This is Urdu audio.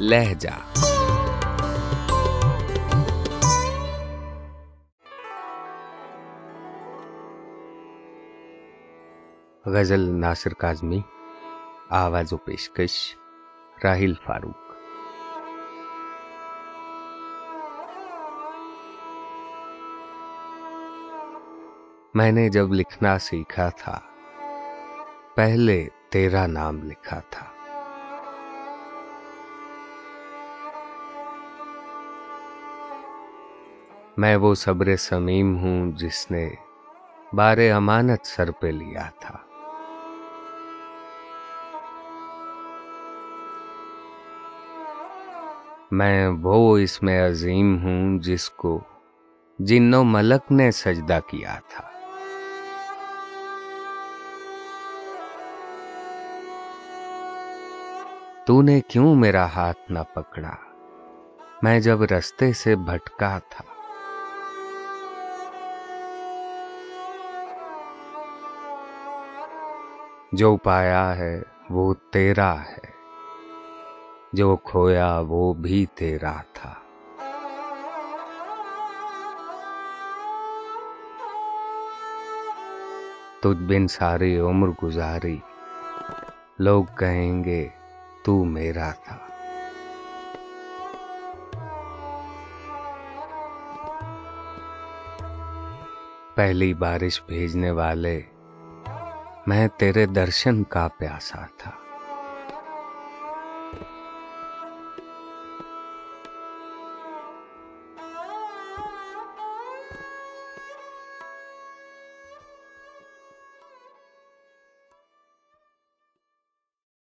لہجہ۔ غزل ناصر کاظمی، آواز و پیشکش راہیل فاروق۔ میں نے جب لکھنا سیکھا تھا، پہلے تیرا نام لکھا تھا۔ میں وہ صبر سمیم ہوں جس نے بار امانت سر پہ لیا تھا۔ میں وہ اس میں عظیم ہوں جس کو جن و ملک نے سجدہ کیا تھا۔ تو نے کیوں میرا ہاتھ نہ پکڑا؟ میں جب رستے سے بھٹکا تھا۔ جو پایا ہے وہ تیرا ہے، جو کھویا وہ بھی تیرا تھا۔ تجھ بن ساری عمر گزاری، لوگ کہیں گے تو میرا تھا۔ پہلی بارش بھیجنے والے میں تیرے درشن کا پیاسا تھا۔